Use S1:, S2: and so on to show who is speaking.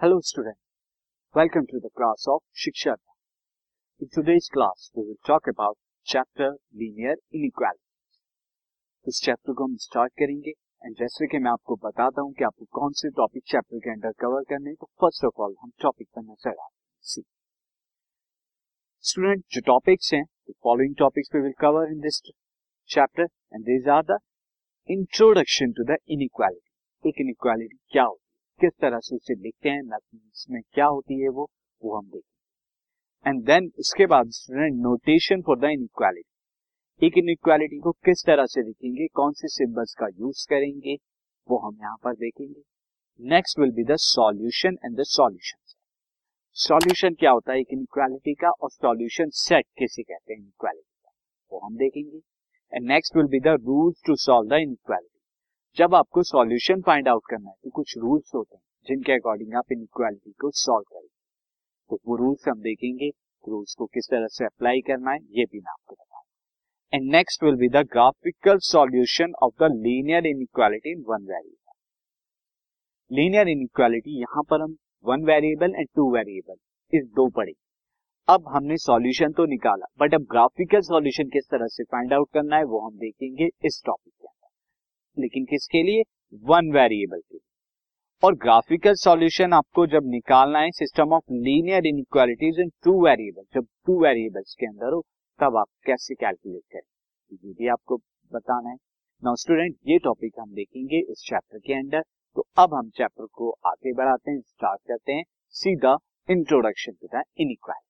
S1: Hello students, welcome to the class of Shiksha. In today's class we will talk about chapter linear inequalities. इस chapter को हम start करेंगे and जैसे कि मैं आपको बताता हूँ कि आपको कौन से टॉपिक चैप्टर के अंदर कवर करने तो फ़र्स्ट ऑफ़ ऑल हम टॉपिक पर नज़र सी स्टूडेंट जो टॉपिक्स हैं the following topics we will cover in this chapter and these are the introduction to the inequality एक इनइक्वालिटी क्या होती है? किस तरह से उसे लिखते हैं मैथमेटिक्स में क्या होती है वो वो हम देखेंगे। एंड देन इसके बाद student notation for the inequality एक इनइक्वालिटी को किस तरह से लिखेंगे कौन से सिंबल्स का यूज़ करेंगे, वो हम यहाँ पर देखेंगे। Next will be the solution and the solution solution क्या होता है एक इनइक्वालिटी का, और सॉल्यूशन सेट किसे कहते हैं इनइक्वालिटी का, वो हम देखेंगे। And next will be the rules to solve the inequality जब आपको सॉल्यूशन फाइंड आउट करना है तो कुछ रूल्स होते हैं, जिनके अकॉर्डिंग आप इनइक्वालिटी को सॉल्व करेंगे। तो वो रूल्स हम देखेंगे रूल्स को किस तरह से अप्लाई करना है, ये भी मैं आपको बताऊँगा। And next will be the graphical solution of the linear inequality in one variable linear inequality यहाँ पर हम one variable and two variable इस दो पढ़ेंगे अब हमने सॉल्यूशन तो निकाला बट अब ग्राफिकल सॉल्यूशन किस तरह से फाइंड आउट करना है, वो हम देखेंगे इस टॉपिक लेकिन किसके लिए? वन वेरिएबल के लिए। और ग्राफिकल सॉल्यूशन आपको जब निकालना है system of linear inequalities in two variable जब टू वेरिएबल्स के अंदर हो, तब आप कैसे कैलकुलेट करें? ये भी आपको बताना है। नाउ स्टूडेंट ये टॉपिक हम देखेंगे इस चैप्टर के अंदर। तो अब हम चैप्टर को आगे बढ़ाते हैं स्टार्ट करते हैं। सीधा introduction to the inequality